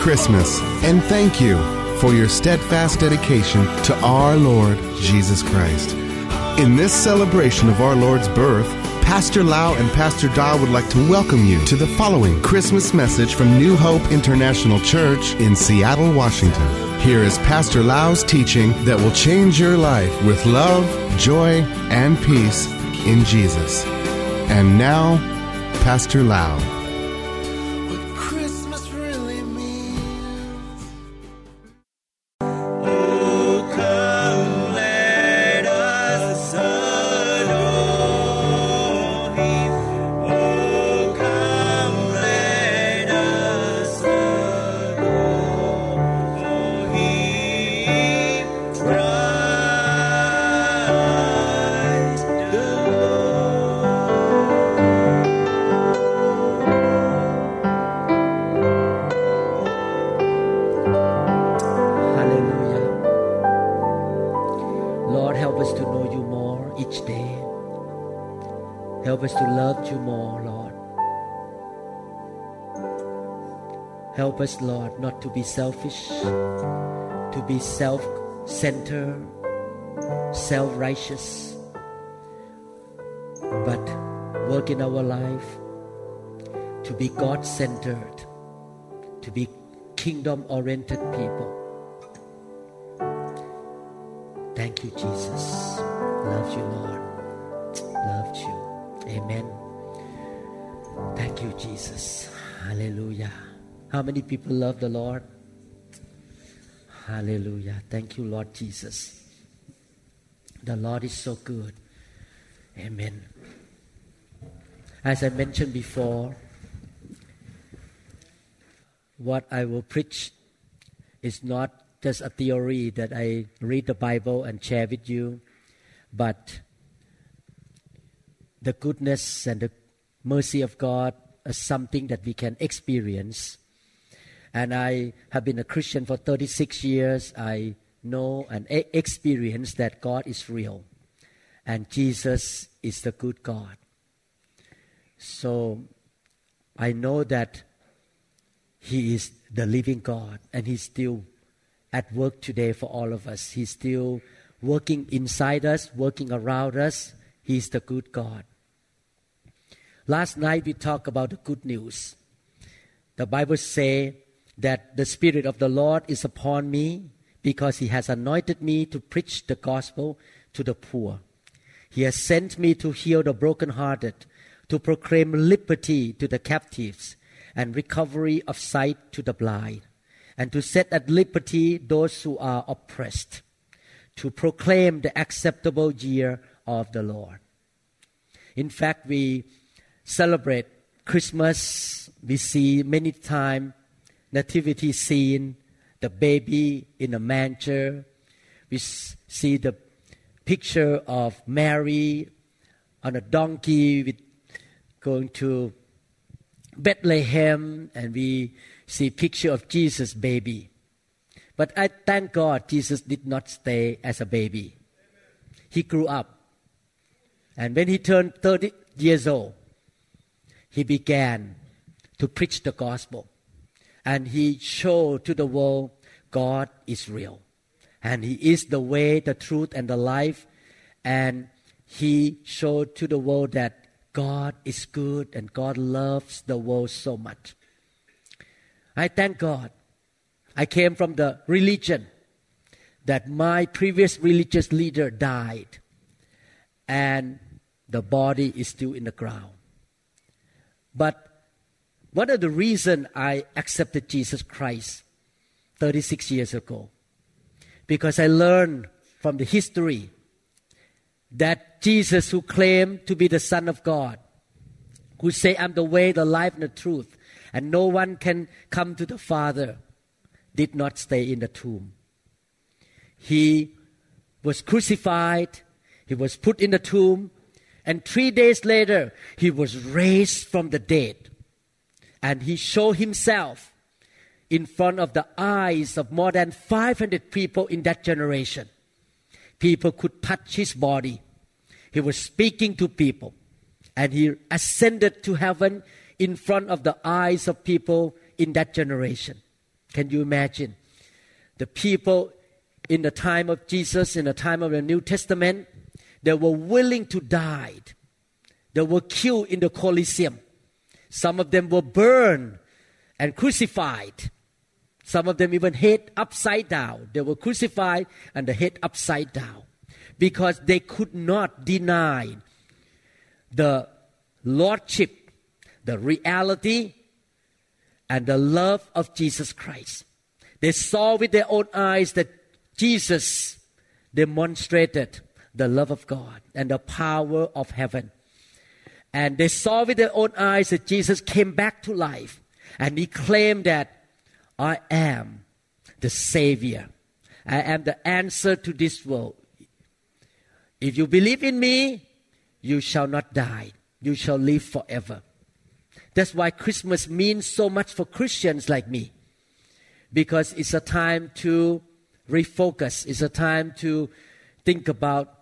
Christmas and thank you for your steadfast dedication to our Lord Jesus Christ. In this celebration of our Lord's birth, Pastor Lau and Pastor Da would like to welcome you to the following Christmas message from New Hope International Church in Seattle, Washington. Here is Pastor Lau's teaching that will change your life with love, joy, and peace in Jesus. And now, Pastor Lau. Us, Lord, not to be selfish, to be self centered, self righteous, but work in our life to be God centered, to be kingdom oriented people. Thank you, Jesus. Love you, Lord. Love you. Amen. Thank you, Jesus. Hallelujah. How many people love the Lord? Hallelujah. Thank you, Lord Jesus. The Lord is so good. Amen. As I mentioned before, what I will preach is not just a theory that I read the Bible and share with you, but the goodness and the mercy of God is something that we can experience. And I have been a Christian for 36 years. I know and experience that God is real and Jesus is the good God. So I know that He is the living God and He's still at work today for all of us. He's still working inside us, working around us. He's the good God. Last night we talked about the good news. The Bible say that the Spirit of the Lord is upon me because He has anointed me to preach the gospel to the poor. He has sent me to heal the brokenhearted, to proclaim liberty to the captives, and recovery of sight to the blind, and to set at liberty those who are oppressed, to proclaim the acceptable year of the Lord. In fact, we celebrate Christmas. We see many times nativity scene, the baby in a manger. We see the picture of Mary on a donkey with going to Bethlehem, and we see picture of Jesus baby. But I thank God Jesus did not stay as a baby. He grew up. And when he turned 30 years old, he began to preach the gospel. And he showed to the world God is real. And he is the way, the truth, and the life. And he showed to the world that God is good and God loves the world so much. I thank God. I came from the religion that my previous religious leader died and the body is still in the ground. But one of the reasons I accepted Jesus Christ 36 years ago, because I learned from the history that Jesus, who claimed to be the Son of God, who say, I'm the way, the life, and the truth, and no one can come to the Father, did not stay in the tomb. He was crucified, he was put in the tomb, and three days later, he was raised from the dead. And he showed himself in front of the eyes of more than 500 people in that generation. People could touch his body. He was speaking to people. And he ascended to heaven in front of the eyes of people in that generation. Can you imagine? The people in the time of Jesus, in the time of the New Testament, they were willing to die. They were killed in the Colosseum. Some of them were burned and crucified. Some of them even head upside down. They were crucified and the head upside down because they could not deny the lordship, the reality, and the love of Jesus Christ. They saw with their own eyes that Jesus demonstrated the love of God and the power of heaven. And they saw with their own eyes that Jesus came back to life. And he claimed that I am the Savior. I am the answer to this world. If you believe in me, you shall not die. You shall live forever. That's why Christmas means so much for Christians like me. Because it's a time to refocus, it's a time to think about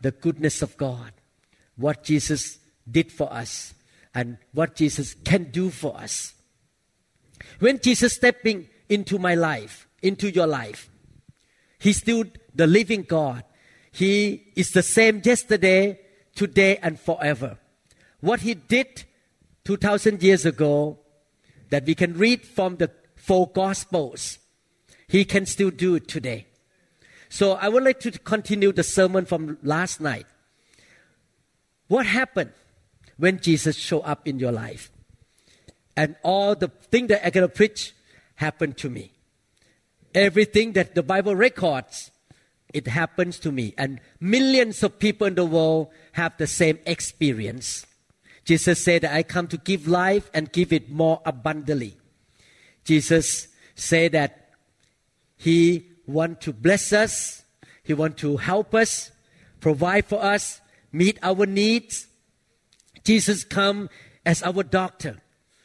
the goodness of God, what Jesus did for us, and what Jesus can do for us. When Jesus stepping into my life, into your life, He's still the living God. He is the same yesterday, today, and forever. What He did 2,000 years ago, that we can read from the four Gospels, He can still do it today. So I would like to continue the sermon from last night. What happened when Jesus showed up in your life? And all the thing that going to preach happened to me. Everything that the Bible records, it happens to me. And millions of people in the world have the same experience. Jesus said that I come to give life and give it more abundantly. Jesus said that He want to bless us, He want to help us, provide for us, meet our needs. Jesus come as our doctor.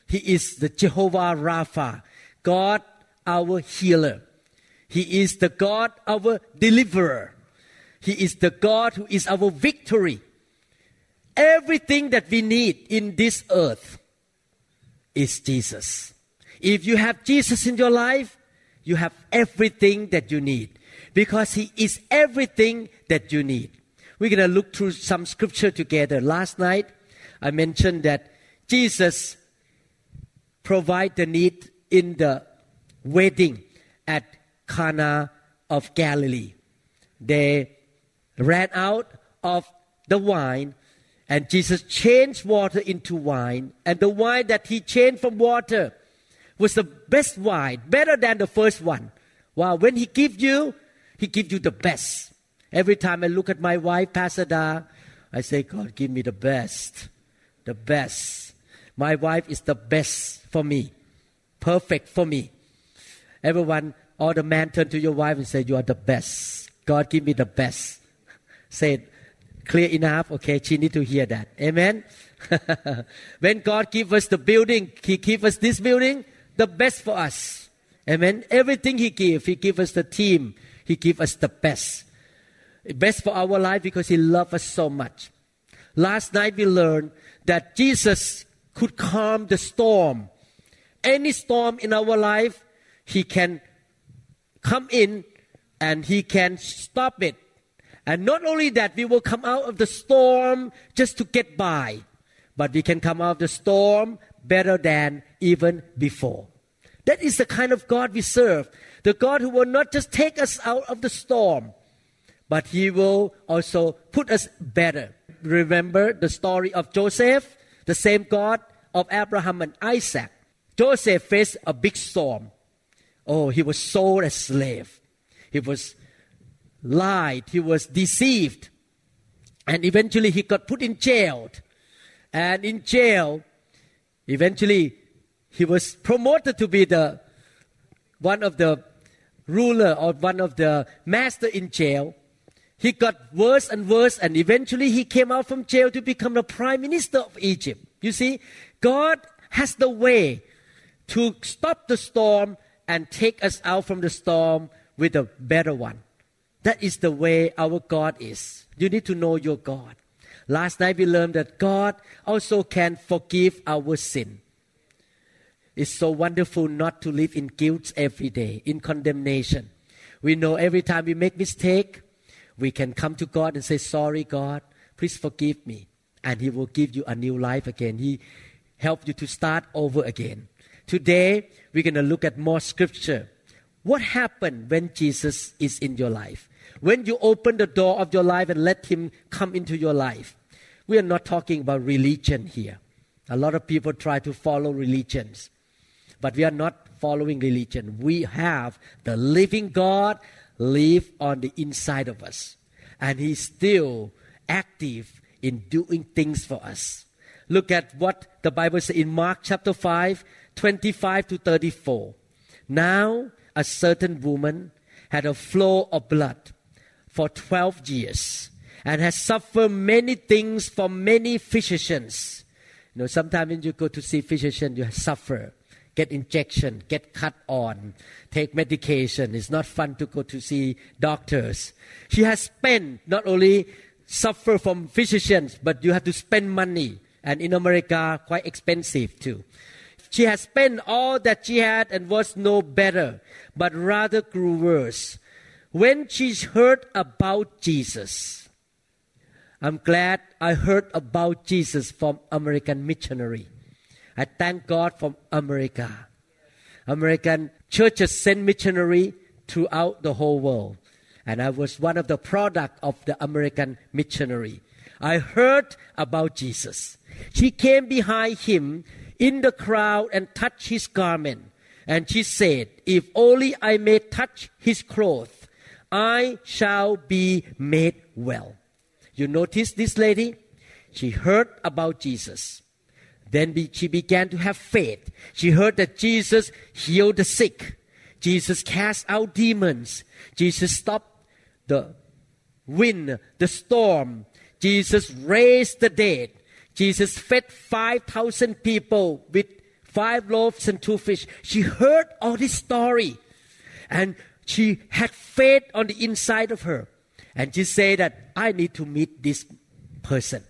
He is the Jehovah Rapha, God our healer. He is the God our deliverer. He is the God who is our victory. Everything that we need in this earth is Jesus. If you have Jesus in your life, you have everything that you need because He is everything that you need. We're going to look through some scripture together. Last night, I mentioned that Jesus provide the need in the wedding at Cana of Galilee. They ran out of the wine and Jesus changed water into wine and the wine that he changed from water was the best wine, better than the first one. Wow, when he give you, he give you the best. Every time I look at my wife, Pastor Da, I say, God, give me the best. The best. My wife is the best for me. Perfect for me. Everyone, all the men turn to your wife and say, You are the best. God, give me the best. Say it clear enough. Okay, she need to hear that. Amen. when God give us the building, He give us this building, the best for us. Amen. Everything He give, He give us the team. He give us the best. Best for our life because He loves us so much. Last night we learned that Jesus could calm the storm. Any storm in our life, He can come in and He can stop it. And not only that, we will come out of the storm just to get by, but we can come out of the storm better than even before. That is the kind of God we serve. The God who will not just take us out of the storm, but He will also put us better. Remember the story of Joseph, the same God of Abraham and Isaac. Joseph faced a big storm. Oh, he was sold as slave. He was lied. He was deceived. And eventually he got put in jail. And in jail, eventually he was promoted to be the one of the ruler or one of the master in jail. He got worse and worse, and eventually he came out from jail to become the prime minister of Egypt. You see, God has the way to stop the storm and take us out from the storm with a better one. That is the way our God is. You need to know your God. Last night we learned that God also can forgive our sin. It's so wonderful not to live in guilt every day, in condemnation. We know every time we make mistake, we can come to God and say, Sorry, God, please forgive me. And He will give you a new life again. He help you to start over again. Today, we're going to look at more scripture. What happened when Jesus is in your life? When you open the door of your life and let Him come into your life. We are not talking about religion here. A lot of people try to follow religions, but we are not following religion. We have the living God live on the inside of us, and He's still active in doing things for us. Look at what the Bible says in Mark chapter 5, 25 to 34. Now, a certain woman had a flow of blood for 12 years and has suffered many things from many physicians. You know, sometimes when you go to see physician, you suffer, get injection, get cut on, take medication. It's not fun to go to see doctors. She has spent not only suffer from physicians, but you have to spend money. And in America, quite expensive too. She has spent all that she had and was no better, but rather grew worse. When she heard about Jesus, I'm glad I heard about Jesus from American missionary. I thank God from America. American churches send missionary throughout the whole world. And I was one of the product of the American missionary. I heard about Jesus. She came behind him in the crowd and touched his garment. And she said, If only I may touch his clothes, I shall be made well. You notice this lady? She heard about Jesus. Then be- she began to have faith. She heard that Jesus healed the sick. Jesus cast out demons. Jesus stopped the wind, the storm. Jesus raised the dead. Jesus fed 5,000 people with five loaves and two fish. She heard all this story and she had faith on the inside of her. And she said that I need to meet this person.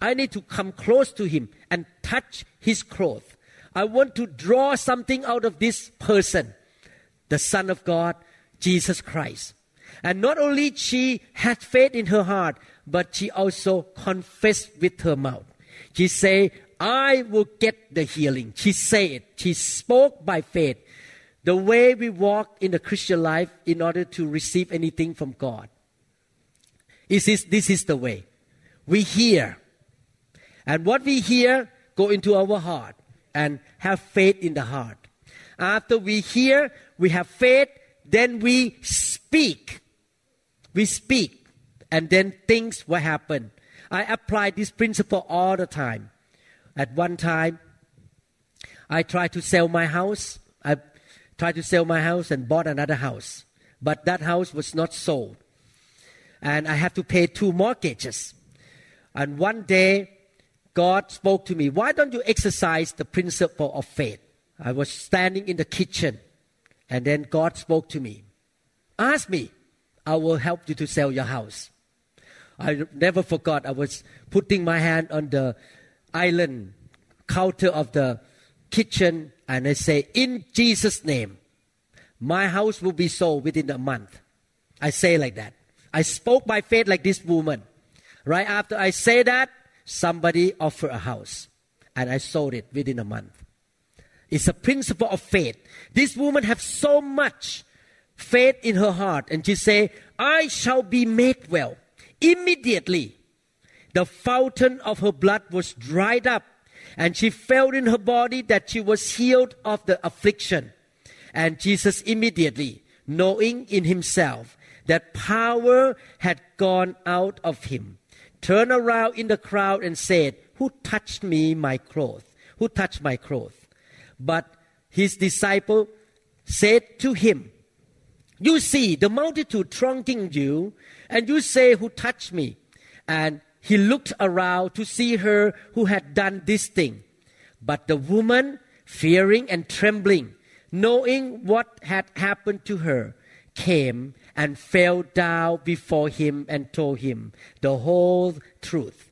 I need to come close to him and touch his clothes. I want to draw something out of this person, the Son of God, Jesus Christ. And not only she had faith in her heart, but she also confessed with her mouth. She said, I will get the healing. She said it. She spoke by faith. The way we walk in the Christian life in order to receive anything from God. Is this, this is the way. We hear. And what we hear go into our heart and have faith in the heart. After we hear, we have faith, then we speak. We speak, and then things will happen. I apply this principle all the time. At one time, I tried to sell my house. I tried to sell my house and bought another house. But that house was not sold. And I have to pay two mortgages. And one day, God spoke to me, Why don't you exercise the principle of faith? I was standing in the kitchen, and then God spoke to me. Ask me, I will help you to sell your house. I never forgot. I was putting my hand on the island counter of the kitchen, and I say, In Jesus' name, my house will be sold within a month. I say like that. I spoke by faith like this woman. Right after I say that, somebody offered a house, and I sold it within a month. It's a principle of faith. This woman have so much faith in her heart, and she say, "I shall be made well." Immediately, the fountain of her blood was dried up, and she felt in her body that she was healed of the affliction. And Jesus immediately, knowing in himself that power had gone out of him, turned around in the crowd and said, Who touched me, my clothes? Who touched my clothes? But his disciple said to him, You see the multitude thronging you, and you say, Who touched me? And he looked around to see her who had done this thing. But the woman, fearing and trembling, knowing what had happened to her, came and fell down before him and told him the whole truth.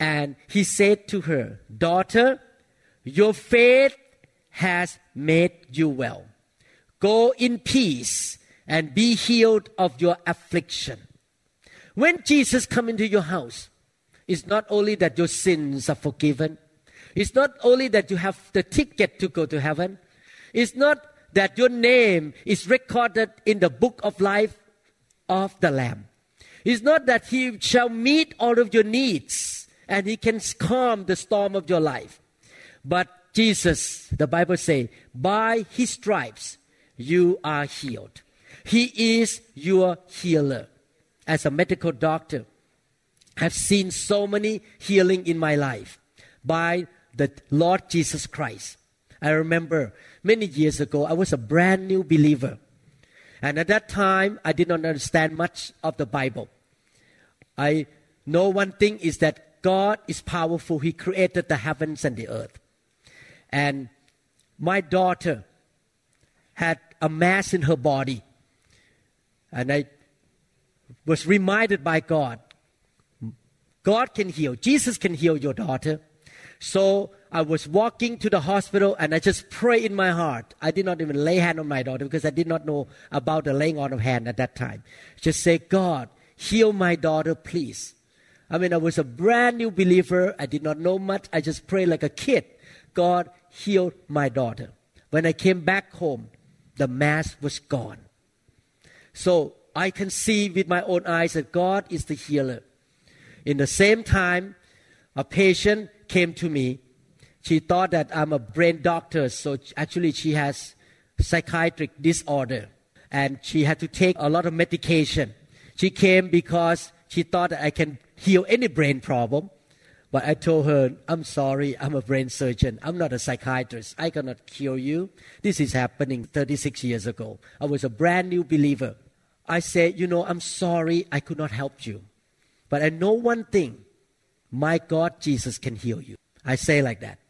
And he said to her, Daughter, your faith has made you well. Go in peace and be healed of your affliction. When Jesus come into your house, it's not only that your sins are forgiven. It's not only that you have the ticket to go to heaven. It's not that your name is recorded in the book of life of the Lamb. It's not that He shall meet all of your needs and He can calm the storm of your life. But Jesus, the Bible say, by His stripes you are healed. He is your healer. As a medical doctor, I've seen so many healing in my life by the Lord Jesus Christ. I remember many years ago, I was a brand new believer. And at that time, I did not understand much of the Bible. I know one thing is that God is powerful. He created the heavens and the earth. And my daughter had a mass in her body. And I was reminded by God God can heal. Jesus can heal your daughter. So I was walking to the hospital and I just pray in my heart. I did not even lay hand on my daughter because I did not know about the laying on of hand at that time. Just say, God, heal my daughter, please. I mean, I was a brand new believer. I did not know much. I just prayed like a kid. God, heal my daughter. When I came back home, the mass was gone. So I can see with my own eyes that God is the healer. In the same time, a patient came to me. She thought that I'm a brain doctor, so actually she has psychiatric disorder and she had to take a lot of medication. She came because she thought that I can heal any brain problem. But I told her, I'm sorry, I'm a brain surgeon. I'm not a psychiatrist. I cannot cure you. This is happening 36 years ago. I was a brand new believer. I said, You know, I'm sorry I could not help you. But I know one thing my God, Jesus, can heal you. I say like that.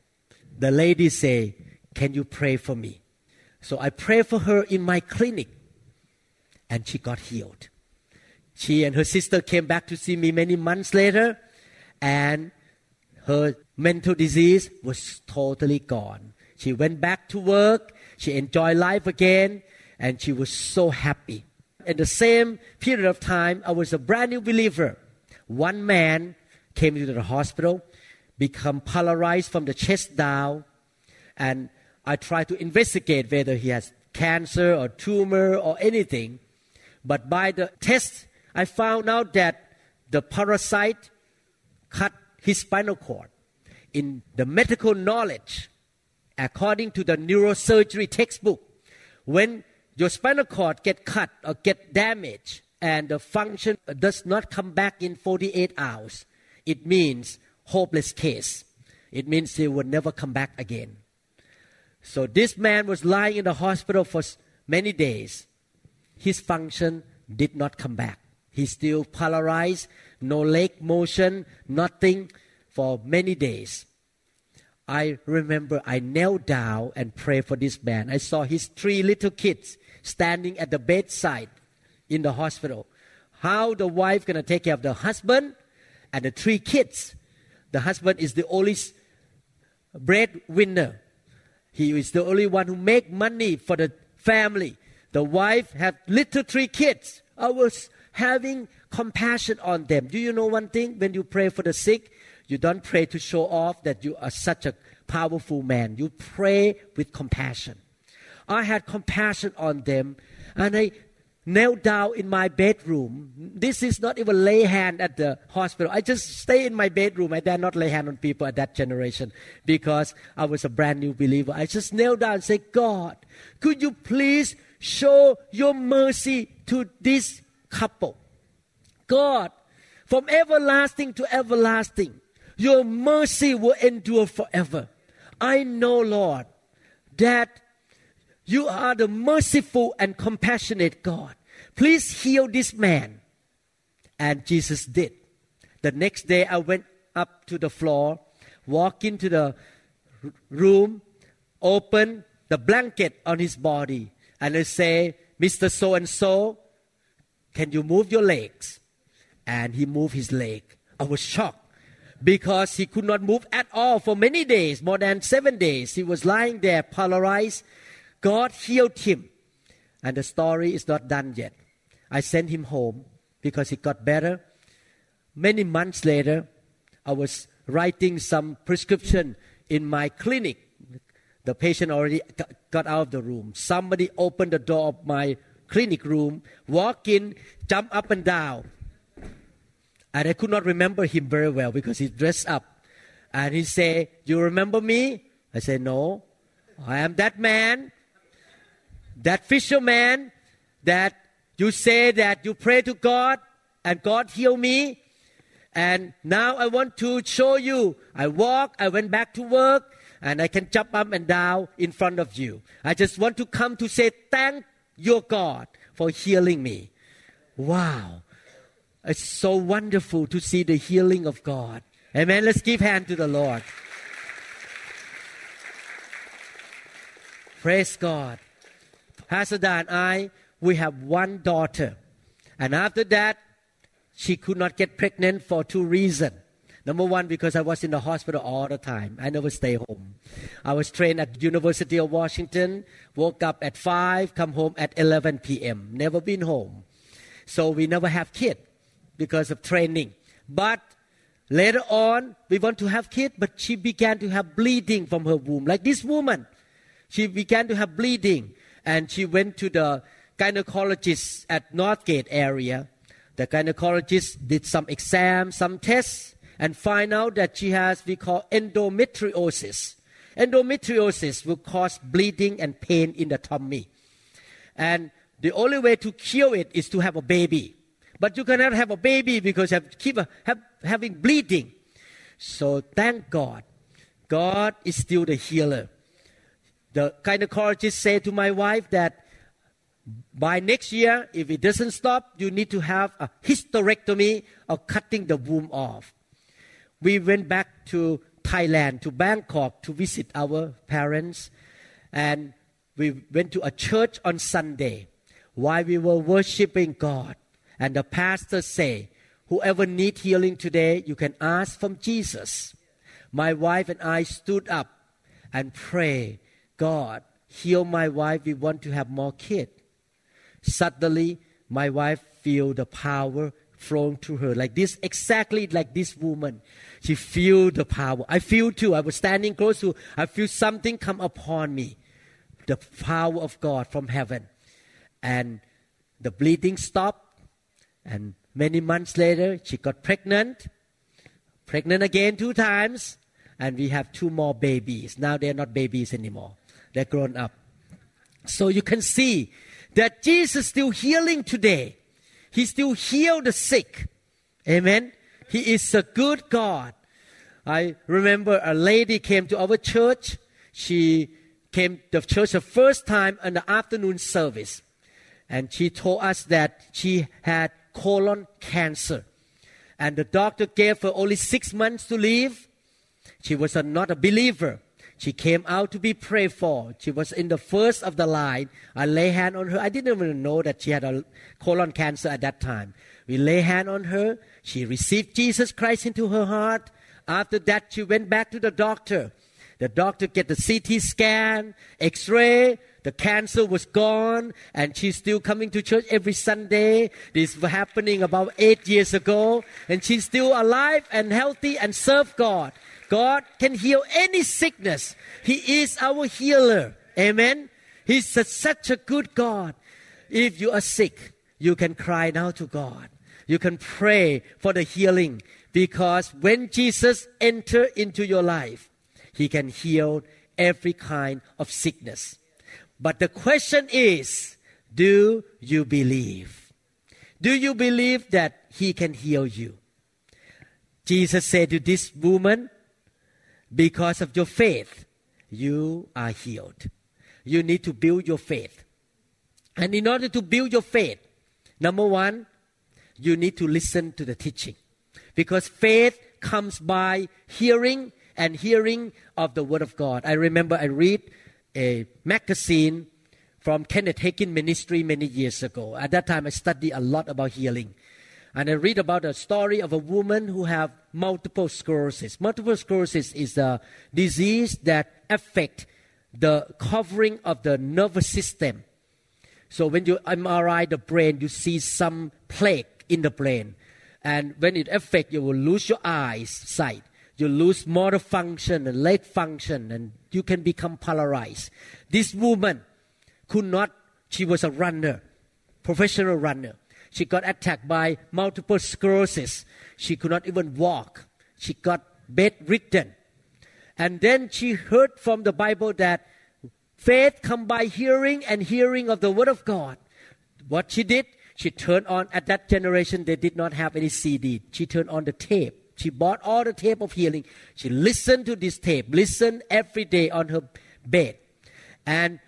The lady say, Can you pray for me? So I pray for her in my clinic, and she got healed. She and her sister came back to see me many months later, and her mental disease was totally gone. She went back to work, she enjoyed life again, and she was so happy. In the same period of time, I was a brand new believer. One man came into the hospital, become polarized from the chest down, and I tried to investigate whether he has cancer or tumor or anything. But by the test, I found out that the parasite cut his spinal cord. In the medical knowledge, according to the neurosurgery textbook, when your spinal cord get cut or get damaged and the function does not come back in 48 hours, it means hopeless case. It means he will never come back again. So this man was lying in the hospital for many days. His function did not come back. He's still paralyzed, no leg motion, nothing for many days. I remember I knelt down and prayed for this man. I saw his three little kids standing at the bedside in the hospital. How the wife gonna take care of the husband and the three kids? The husband is the only breadwinner. He is the only one who make money for the family. The wife have little three kids. I was having compassion on them. Do you know one thing? When you pray for the sick, you don't pray to show off that you are such a powerful man. You pray with compassion. I had compassion on them and I knelt down in my bedroom. This is not even lay hand at the hospital. I just stay in my bedroom. I dare not lay hand on people at that generation because I was a brand new believer. I just knelt down and say, God, could you please show your mercy to this couple? God, from everlasting to everlasting, your mercy will endure forever. I know, Lord, that you are the merciful and compassionate God. Please heal this man. And Jesus did. The next day, I went up to the floor, walked into the room, opened the blanket on his body, and I say, Mr. So and so, can you move your legs? And he moved his leg. I was shocked because he could not move at all for many days, more than seven days. He was lying there paralyzed. God healed him. And the story is not done yet. I sent him home because he got better. Many months later, I was writing some prescription in my clinic. The patient already got out of the room. Somebody opened the door of my clinic room, walk in, jump up and down. And I could not remember him very well because he dressed up. And he said, You remember me? I said, No. I am that man, that fisherman that you say that you pray to God and God heal me. And now I want to show you. I walk, I went back to work, and I can jump up and down in front of you. I just want to come to say thank your God for healing me. Wow. It's so wonderful to see the healing of God. Amen. Let's give hand to the Lord. Praise God. Pastor Dan I, we have one daughter. And after that, she could not get pregnant for two reasons. Number one, because I was in the hospital all the time. I never stay home. I was trained at the University of Washington, woke up at 5, come home at 11 p.m. Never been home. So we never have kid because of training. But later on, we want to have kid, but she began to have bleeding from her womb. Like this woman, she began to have bleeding and she went to the gynecologist at Northgate area. The gynecologist did some exams, some tests, and find out that she has we call endometriosis. Endometriosis will cause bleeding and pain in the tummy. And the only way to cure it is to have a baby. But you cannot have a baby because you have keep a, have, having bleeding. So thank God. God is still the healer. The gynecologist said to my wife that by next year, if it doesn't stop, you need to have a hysterectomy or cutting the womb off. We went back to Thailand, to Bangkok, to visit our parents, and we went to a church on Sunday while we were worshiping God. And the pastor say, whoever need healing today, you can ask from Jesus. My wife and I stood up and pray, God, heal my wife. We want to have more kids. Suddenly, my wife feel the power flowing through her like this, exactly like this woman. She feel the power. I feel too. I was standing close to. I feel something come upon me, the power of God from heaven, and the bleeding stopped. And many months later, she got pregnant, pregnant again two times, and we have two more babies. Now they're not babies anymore; they're grown up. So you can see that Jesus is still healing today. He still heal the sick. Amen. He is a good God. I remember a lady came to our church. She came to church the first time in the afternoon service. And she told us that she had colon cancer. And the doctor gave her only six months to live. She was a, not a believer. She came out to be prayed for. She was in the first of the line. I lay hand on her. I didn't even know that she had a colon cancer at that time. We lay hand on her. She received Jesus Christ into her heart. After that, she went back to the doctor. The doctor get the CT scan, X-ray. The cancer was gone, and she's still coming to church every Sunday. This was happening about eight years ago, and she's still alive and healthy and serve God. God can heal any sickness. He is our healer. Amen. He's such a good God. If you are sick, you can cry now to God. You can pray for the healing because when Jesus enter into your life, he can heal every kind of sickness. But the question is, do you believe? Do you believe that he can heal you? Jesus said to this woman, because of your faith, you are healed. You need to build your faith. And in order to build your faith, number one, you need to listen to the teaching. Because faith comes by hearing and hearing of the Word of God. I remember I read a magazine from Kenneth Hagin Ministry many years ago. At that time, I studied a lot about healing. And I read about a story of a woman who have multiple sclerosis. Multiple sclerosis is a disease that affect the covering of the nervous system. So when you MRI the brain, you see some plaque in the brain. And when it affect, you will lose your eyes sight. You lose motor function and leg function, and you can become paralyzed. This woman could not, she was a runner, professional runner. She got attacked by multiple sclerosis. She could not even walk. She got bedridden. And then she heard from the Bible that faith come by hearing and hearing of the word of God. What she did, she turned on, at that generation, they did not have any CD. She turned on the tape. She bought all the tape of healing. She listened to this tape, listened every day on her bed. And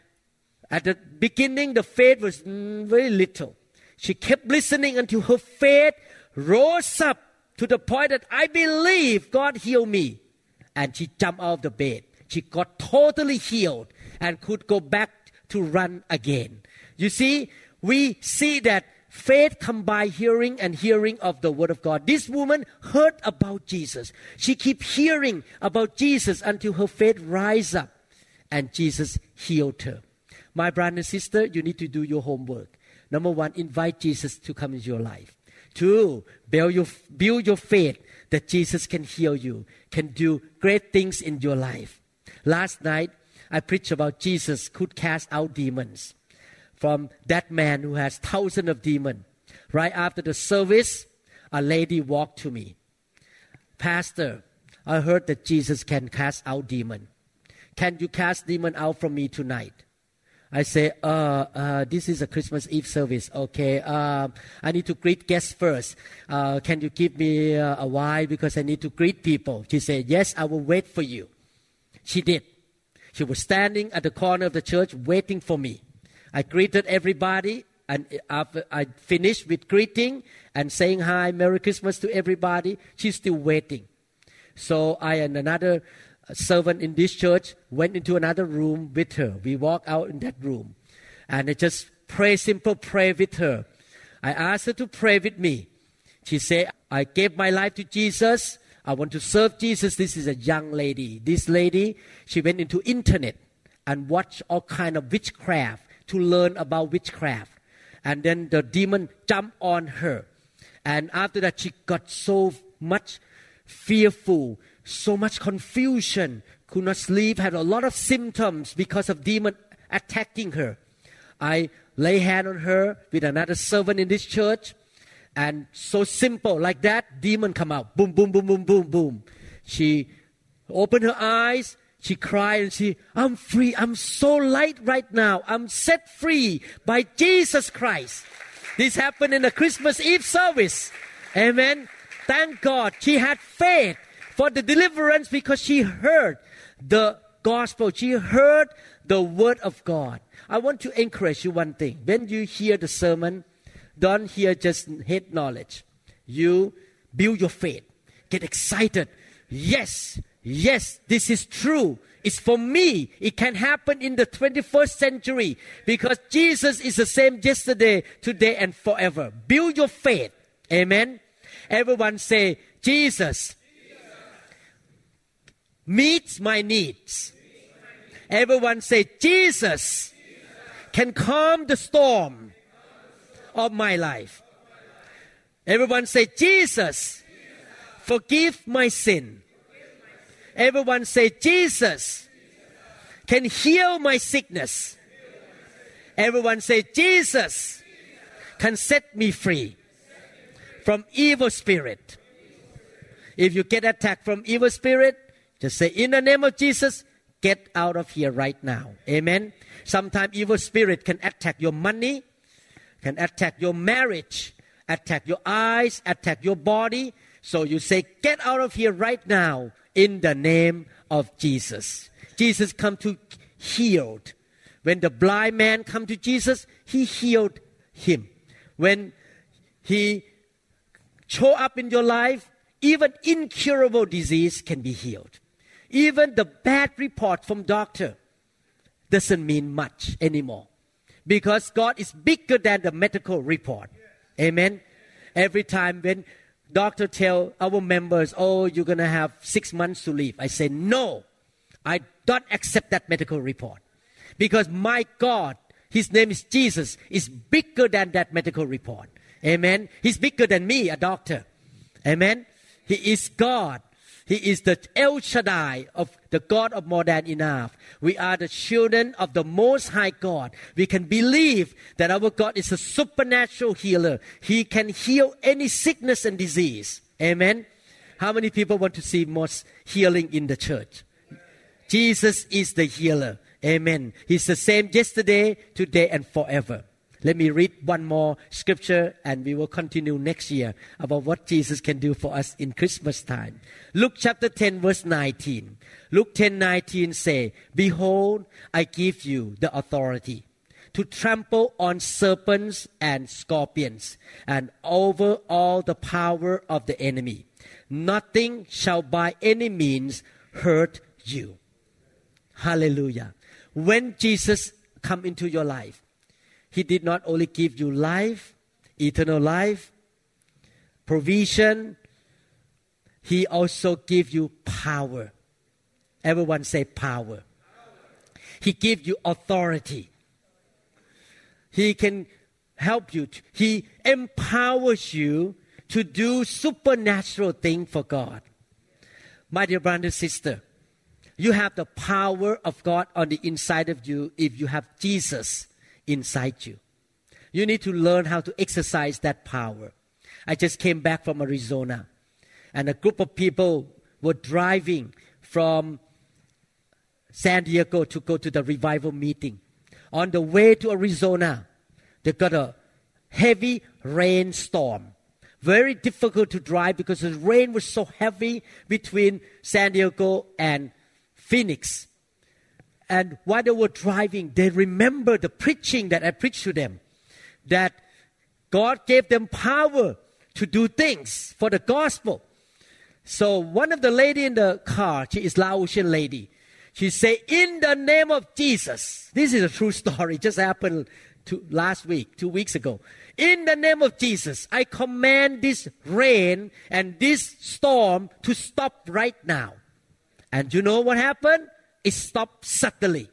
at the beginning, the faith was mm, very little. She kept listening until her faith rose up to the point that I believe God healed me. And she jumped out of the bed. She got totally healed and could go back to run again. You see, we see that faith come by hearing and hearing of the word of God. This woman heard about Jesus. She keep hearing about Jesus until her faith rise up and Jesus healed her. My brother and sister, you need to do your homework. Number one, invite Jesus to come into your life. Two, build your, build your faith that Jesus can heal you, can do great things in your life. Last night, I preached about Jesus could cast out demons from that man who has thousands of demons. Right after the service, a lady walked to me. Pastor, I heard that Jesus can cast out demon. Can you cast demon out from me tonight? I say, uh, uh, this is a Christmas Eve service. Okay, uh, I need to greet guests first. Uh, can you give me uh, a while because I need to greet people? She said, yes, I will wait for you. She did. She was standing at the corner of the church waiting for me. I greeted everybody, and after I finished with greeting and saying hi, Merry Christmas to everybody, she's still waiting. So I and another servant in this church went into another room with her. We walked out in that room, and I just pray simple prayer with her. I asked her to pray with me. She said, "I gave my life to Jesus. I want to serve Jesus." This is a young lady. This lady, she went into internet and watched all kind of witchcraft to learn about witchcraft. And then the demon jumped on her. And after that, she got so much fearful, so much confusion, could not sleep, had a lot of symptoms because of demon attacking her. I lay hand on her with another servant in this church, and so simple like that, demon come out, boom, boom, boom, boom, boom, boom. She opened her eyes, she cried and she, I'm free. I'm so light right now. I'm set free by Jesus Christ. This happened in the Christmas Eve service. Amen. Thank God. She had faith for the deliverance because she heard the gospel. She heard the word of God. I want to encourage you one thing. When you hear the sermon, don't hear just head knowledge. You build your faith. Get excited. Yes, Yes, this is true. It's for me. It can happen in the 21st century because Jesus is the same yesterday, today, and forever. Build your faith. Amen. Everyone say, Jesus, meets my needs. Everyone say, Jesus can calm the storm of my life. Everyone say, Jesus, forgive my sin. Everyone say, Jesus can heal my sickness. Everyone say, Jesus can set me free from evil spirit. If you get attacked from evil spirit, just say, in the name of Jesus, get out of here right now. Amen. Sometimes evil spirit can attack your money, can attack your marriage, attack your eyes, attack your body. So you say, get out of here right now in the name of Jesus. Jesus come to healed. When the blind man come to Jesus, he healed him. When he show up in your life, even incurable disease can be healed. Even the bad report from doctor doesn't mean much anymore because God is bigger than the medical report. Amen. Every time when doctor tell our members, "Oh, you're gonna have six months to live," I say, "No, I don't accept that medical report, because my God, His name is Jesus, is bigger than that medical report. Amen. He's bigger than me, a doctor. Amen. He is God. He is the El Shaddai of the God of more than enough. We are the children of the Most High God. We can believe that our God is a supernatural healer. He can heal any sickness and disease. Amen. How many people want to see more healing in the church? Jesus is the healer. Amen. He's the same yesterday, today, and forever. Let me read one more scripture and we will continue next year about what Jesus can do for us in Christmas time. Luke chapter 10 verse 19. Luke 10 19 say, Behold, I give you the authority to trample on serpents and scorpions and over all the power of the enemy. Nothing shall by any means hurt you. Hallelujah. When Jesus come into your life, he did not only give you life, eternal life, provision, he also give you power. Everyone say power. He give you authority. He can help you. he empowers you to do supernatural thing for God. My dear brother and sister, you have the power of God on the inside of you if you have Jesus inside you. You need to learn how to exercise that power. I just came back from Arizona, and a group of people were driving from San Diego to go to the revival meeting. On the way to Arizona, they got a heavy rainstorm. Very difficult to drive because the rain was so heavy between San Diego and Phoenix. And while they were driving, they remembered the preaching that I preached to them. That God gave them power to do things for the gospel. So one of the lady in the car, she is Laotian lady. She say, "In the name of Jesus." This is a true story. It just happened to last week, two weeks ago. In the name of Jesus, I command this rain and this storm to stop right now. And you know what happened? It stopped suddenly.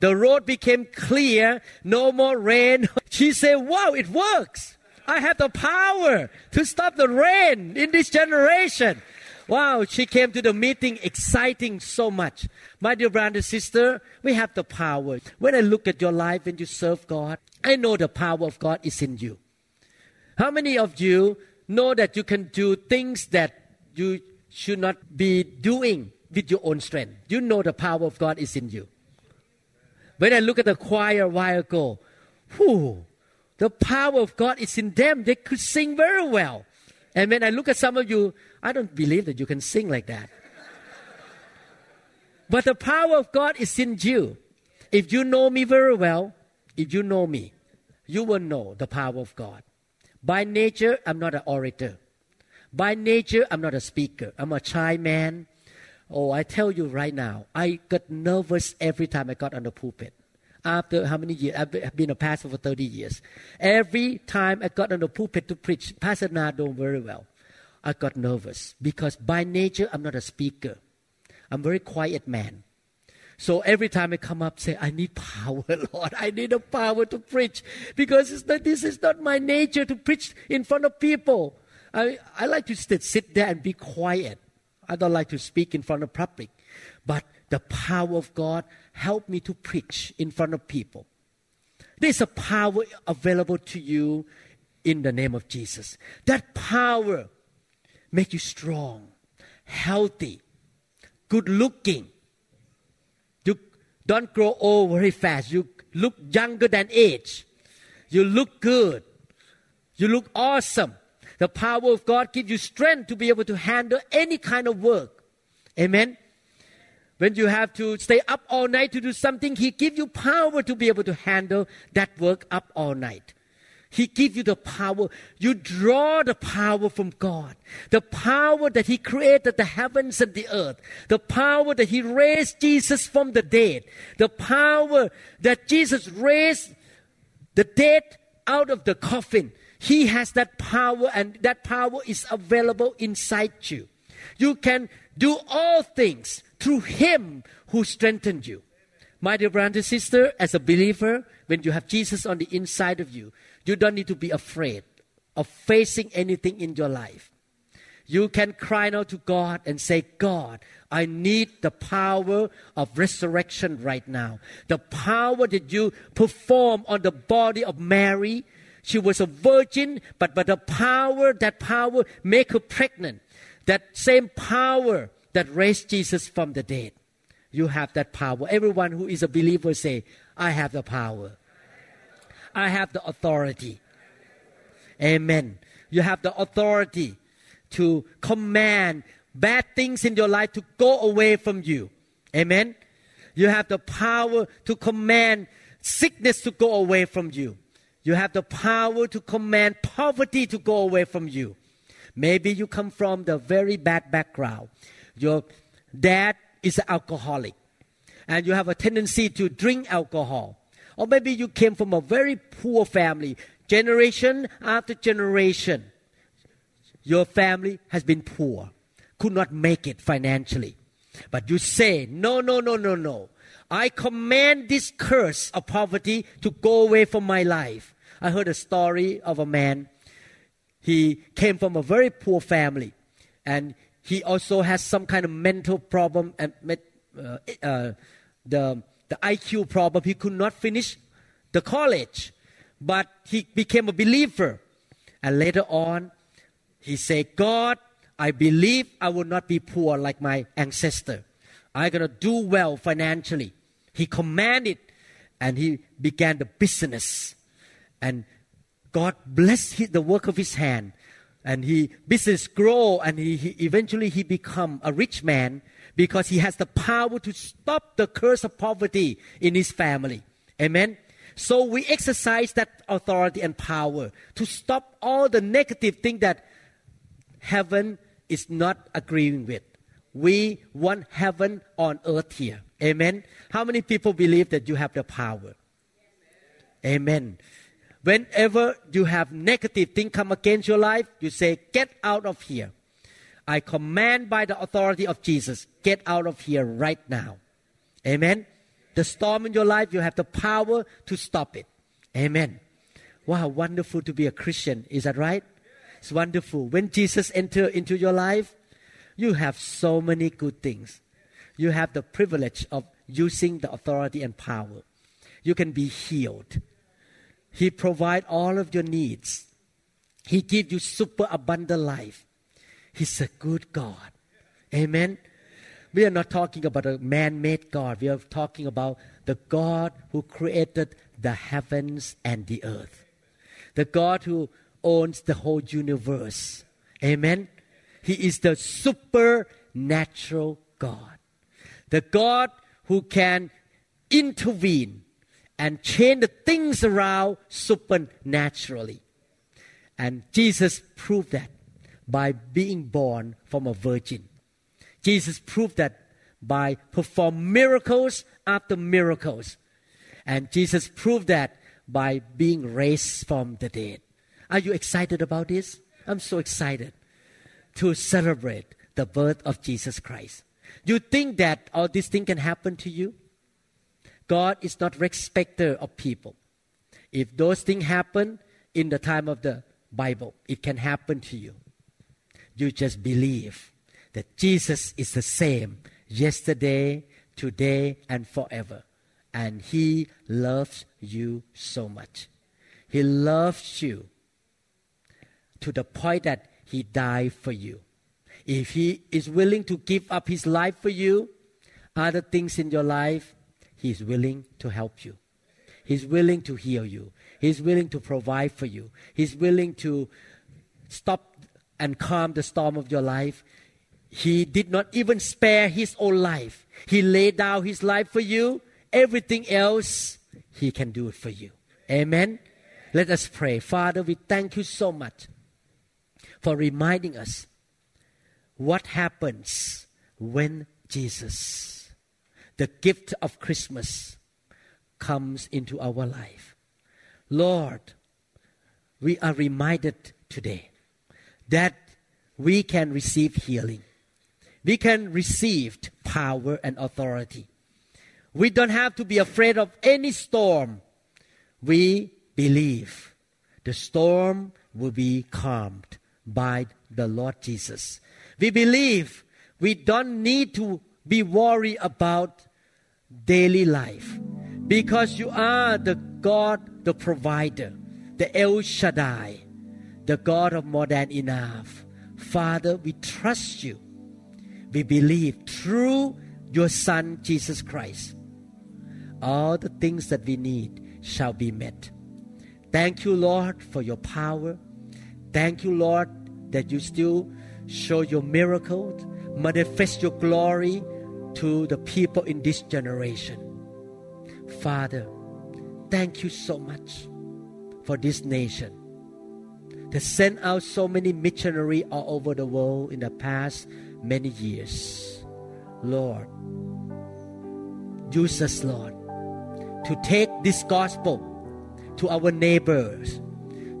The road became clear, no more rain. She said, Wow, it works. I have the power to stop the rain in this generation. Wow, she came to the meeting exciting so much. My dear brother and sister, we have the power. When I look at your life and you serve God, I know the power of God is in you. How many of you know that you can do things that you should not be doing with your own strength? You know the power of God is in you. When I look at the choir a while ago, whew, the power of God is in them. They could sing very well. And when I look at some of you, I don't believe that you can sing like that. but the power of God is in you. If you know me very well, if you know me, you will know the power of God. By nature, I'm not an orator. By nature, I'm not a speaker. I'm a shy man. Oh, I tell you right now, I got nervous every time I got on the pulpit. After how many years? I've been- a pastor for 30 years. Every time I got on the pulpit to preach, Pastor Na know very well, I got nervous because by nature, I'm not a speaker. I'm a very quiet man. So every time I come up, say, I need power, Lord. I need a power to preach because not, this is not my nature to preach in front of people. I, I like to sit, sit there and be quiet. I don't like to speak in front of public. But the power of God helped me to preach in front of people. There's a power available to you in the name of Jesus. That power make you strong, healthy, good looking. You don't grow old very fast. You look younger than age. You look good. You look awesome. The power of God gives you strength to be able to handle any kind of work. Amen. When you have to stay up all night to do something, He gives you power to be able to handle that work up all night. He gives you the power. You draw the power from God. The power that He created the heavens and the earth. The power that He raised Jesus from the dead. The power that Jesus raised the dead out of the coffin. He has that power, and that power is available inside you. You can do all things through Him who strengthened you. My dear brother and sister, as a believer, when you have Jesus on the inside of you, you don't need to be afraid of facing anything in your life. You can cry out to God and say, God, I need the power of resurrection right now. The power that you perform on the body of Mary. She was a virgin, but by the power, that power make her pregnant. That same power that raised Jesus from the dead. You have that power. Everyone who is a believer say, I have the power. I have the authority. Amen. You have the authority to command bad things in your life to go away from you. Amen. You have the power to command sickness to go away from you. You have the power to command poverty to go away from you. Maybe you come from the very bad background. Your dad is an alcoholic and you have a tendency to drink alcohol. Or maybe you came from a very poor family, generation after generation. Your family has been poor, could not make it financially. But you say, no, no, no, no, no. I command this curse of poverty to go away from my life. I heard a story of a man. He came from a very poor family and he also has some kind of mental problem and uh, uh, the, the IQ problem. He could not finish the college, but he became a believer. And later on, he said, God, I believe I will not be poor like my ancestor. I'm going to do well financially. He commanded and he began the business. And God blessed the work of his hand. And he business grow and he, he eventually he become a rich man because he has the power to stop the curse of poverty in his family. Amen. So we exercise that authority and power to stop all the negative thing that heaven is not agreeing with. We want heaven on earth here. Amen. How many people believe that you have the power? Amen. Whenever you have negative thing come against your life, you say, get out of here. I command by the authority of Jesus, get out of here right now. Amen. The storm in your life, you have the power to stop it. Amen. Wow, wonderful to be a Christian. Is that right? It's wonderful. When Jesus enter into your life, you have so many good things. You have the privilege of using the authority and power. You can be healed. He provide all of your needs. He give you super abundant life. He's a good God. Amen. We are not talking about a man-made God. We are talking about the God who created the heavens and the earth. The God who owns the whole universe. Amen. He is the supernatural God. The God who can intervene and change the things around supernaturally. And Jesus proved that by being born from a virgin. Jesus proved that by perform miracles after miracles. And Jesus proved that by being raised from the dead. Are you excited about this? I'm so excited to celebrate the birth of Jesus Christ. You think that all these things can happen to you? God is not respecter of people. If those things happen in the time of the Bible, it can happen to you. You just believe that Jesus is the same yesterday, today, and forever. And He loves you so much. He loves you to the point that He died for you. If He is willing to give up His life for you, other things in your life, He is willing to help you. He's willing to heal you. He's willing to provide for you. He's willing to stop and calm the storm of your life. He did not even spare his own life. He laid down his life for you. Everything else, he can do it for you. Amen. Let us pray. Father, we thank you so much for reminding us what happens when Jesus, the gift of Christmas, comes into our life. Lord, we are reminded today that we can receive healing. We can receive power and authority. We don't have to be afraid of any storm. We believe the storm will be calmed by the Lord Jesus. We believe we don't need to be worried about daily life because you are the God, the provider, the El Shaddai, the God of more than enough. Father, we trust you. We believe through your Son, Jesus Christ, all the things that we need shall be met. Thank you, Lord, for your power. Thank you, Lord, that you still show your miracles, manifest your glory to the people in this generation. Father, thank you so much for this nation that sent out so many missionaries all over the world in the past many years. Lord, use us, Lord, to take this gospel to our neighbors,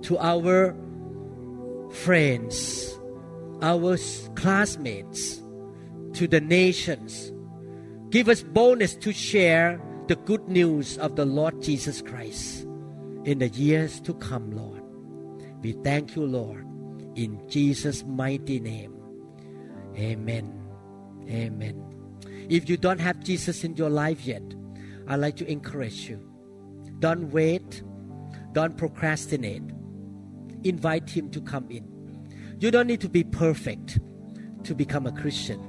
to our friends, our classmates, to the nations. Give us boldness to share the good news of the Lord Jesus Christ in the years to come, Lord. We thank you, Lord, in Jesus' mighty name. Amen. Amen. If you don't have Jesus in your life yet, I'd like to encourage you. Don't wait. Don't procrastinate. Invite Him to come in. You don't need to be perfect to become a Christian.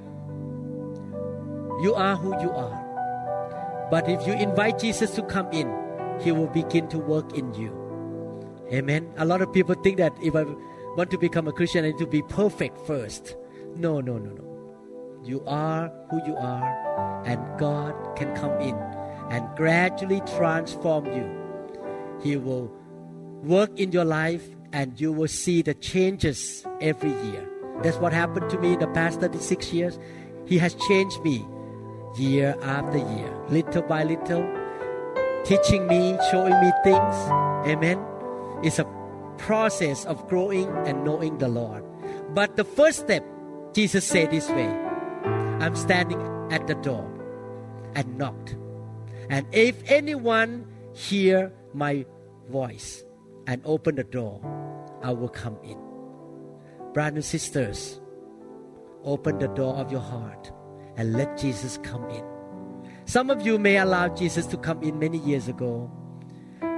You are who you are. But if you invite Jesus to come in, He will begin to work in you. Amen. A lot of people think that if I want to become a Christian, I need to be perfect first. No, no, no, no. You are who you are, and God can come in and gradually transform you. He will work in your life, and you will see the changes every year. That's what happened to me in the past 36 years. He has changed me year after year, little by little, teaching me, showing me things. Amen. It's a process of growing and knowing the Lord. But the first step, Jesus said this way I'm standing at the door and knocked. And if anyone hear my voice and open the door, I will come in. Brothers and sisters, open the door of your heart and let Jesus come in. Some of you may allow Jesus to come in many years ago,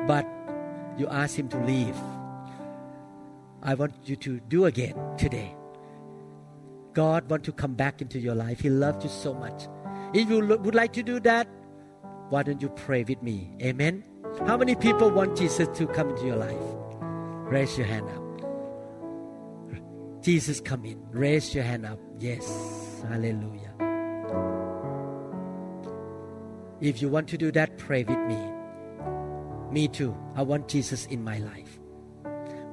but you asked him to leave. I want you to do again today. God wants to come back into your life. He loved you so much. If you would like to do that, why don't you pray with me? Amen. How many people want Jesus to come into your life? Raise your hand up. Jesus come in. Raise your hand up. Yes. Hallelujah. If you want to do that, pray with me. Me too. I want Jesus in my life.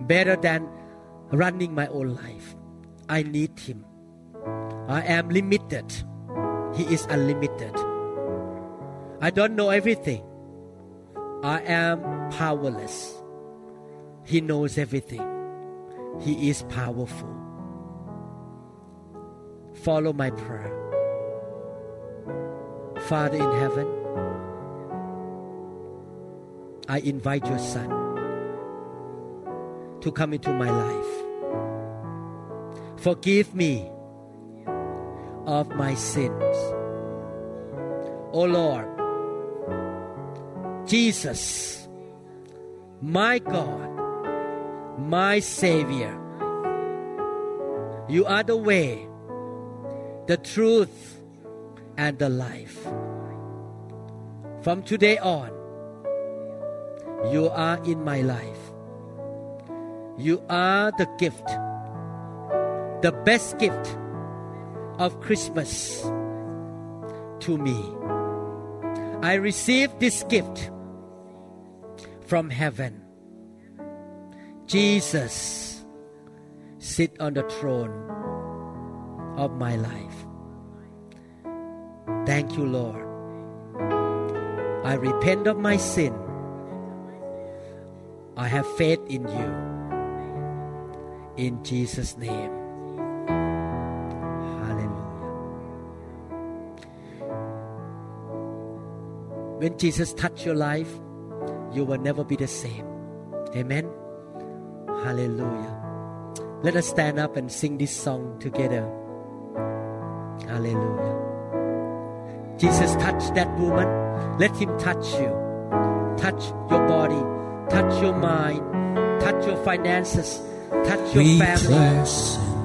Better than running my own life. I need Him. I am limited. He is unlimited. I don't know everything. I am powerless. He knows everything. He is powerful. Follow my prayer. Father in heaven, I invite your Son to come into my life. Forgive me of my sins. O Lord, Jesus, my God, my Savior, you are the way, the truth, and the life. From today on, you are in my life. You are the gift, the best gift of Christmas to me. I receive this gift from heaven. Jesus, sit on the throne of my life. Thank you, Lord. I repent of my sin. I have faith in you. In Jesus' name. Hallelujah. When Jesus touched your life, you will never be the same. Amen. Hallelujah. Let us stand up and sing this song together. Hallelujah. Jesus touched that woman. Let him touch you. Touch your body. Touch your mind. Touch your finances. Touch your We family.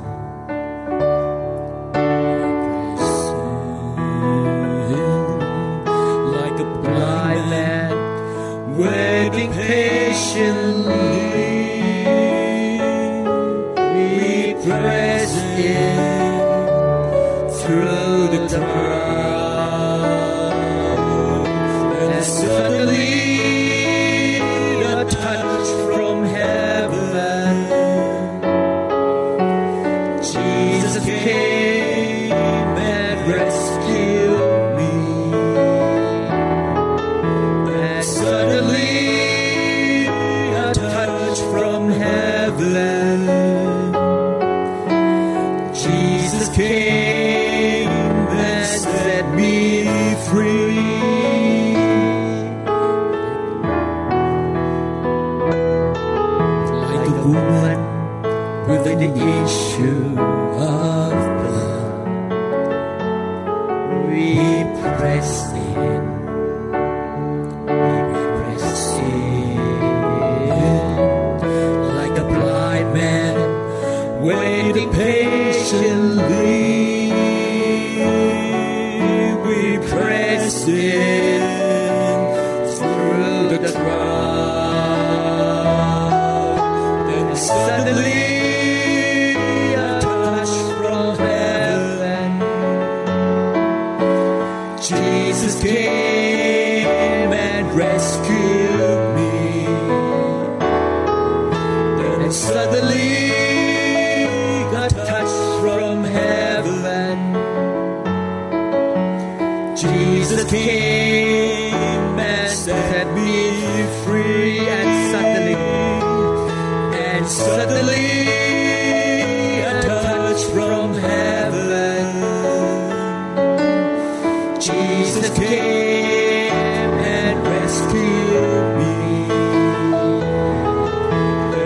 Jesus came and rescued me.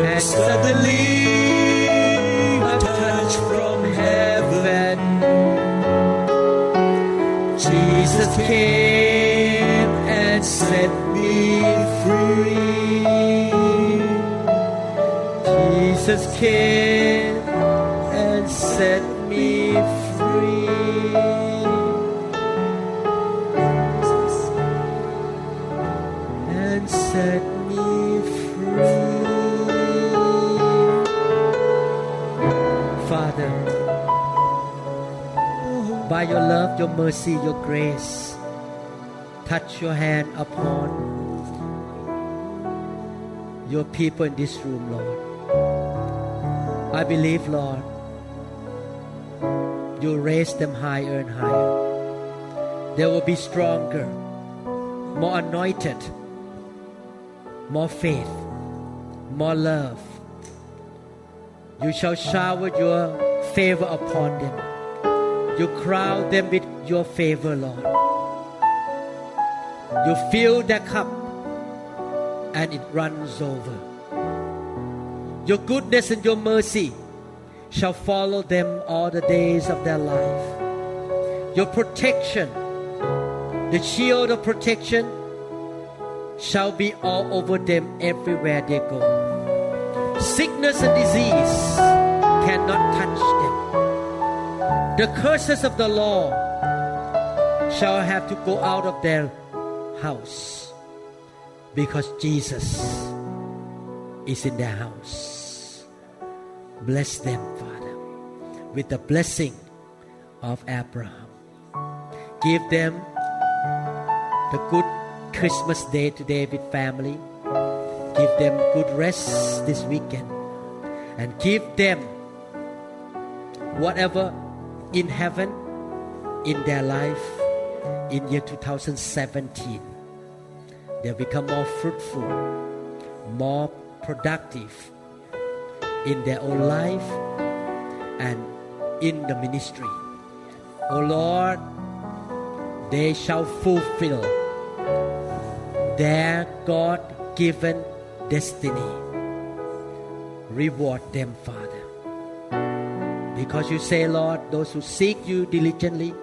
And suddenly, a touch from heaven. Jesus came and set me free. Jesus came mercy, your grace, touch your hand upon your people in this room, Lord. I believe, Lord, you raise them higher and higher. They will be stronger, more anointed, more faith, more love. You shall shower your favor upon them. You crown them with your favor, Lord. You fill their cup and it runs over. Your goodness and your mercy shall follow them all the days of their life. Your protection, the shield of protection, shall be all over them everywhere they go. Sickness and disease cannot touch them. The curses of the law shall have to go out of their house because Jesus is in their house. Bless them, Father, with the blessing of Abraham. Give them the good Christmas day today with family. Give them good rest this weekend. And give them whatever in heaven in their life in year 2017. They'll become more fruitful, more productive in their own life and in the ministry. O Lord, they shall fulfill their God given destiny. Reward them, Father. Because you say, Lord, those who seek you diligently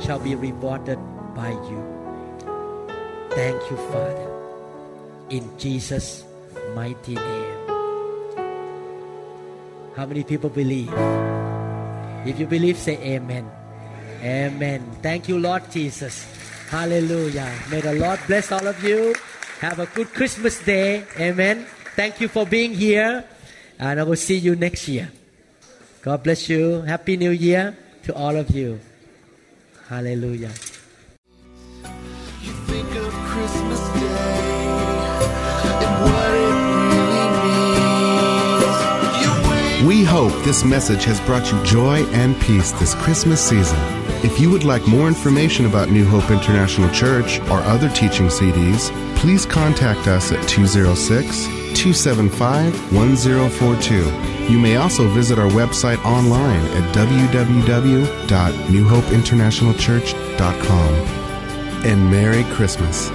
shall be rewarded by you. Thank you, Father. In Jesus' mighty name. How many people believe? If you believe, say amen. Amen. Thank you, Lord Jesus. Hallelujah. May the Lord bless all of you. Have a good Christmas day. Amen. Thank you for being here. And I will see you next year. God bless you. Happy New Year to all of you. Hallelujah. Hope this message has brought you joy and peace this Christmas season. If you would like more information about New Hope International Church or other teaching CDs, please contact us at 206 275 1042. You may also visit our website online at www.newhopeinternationalchurch.com. And Merry Christmas.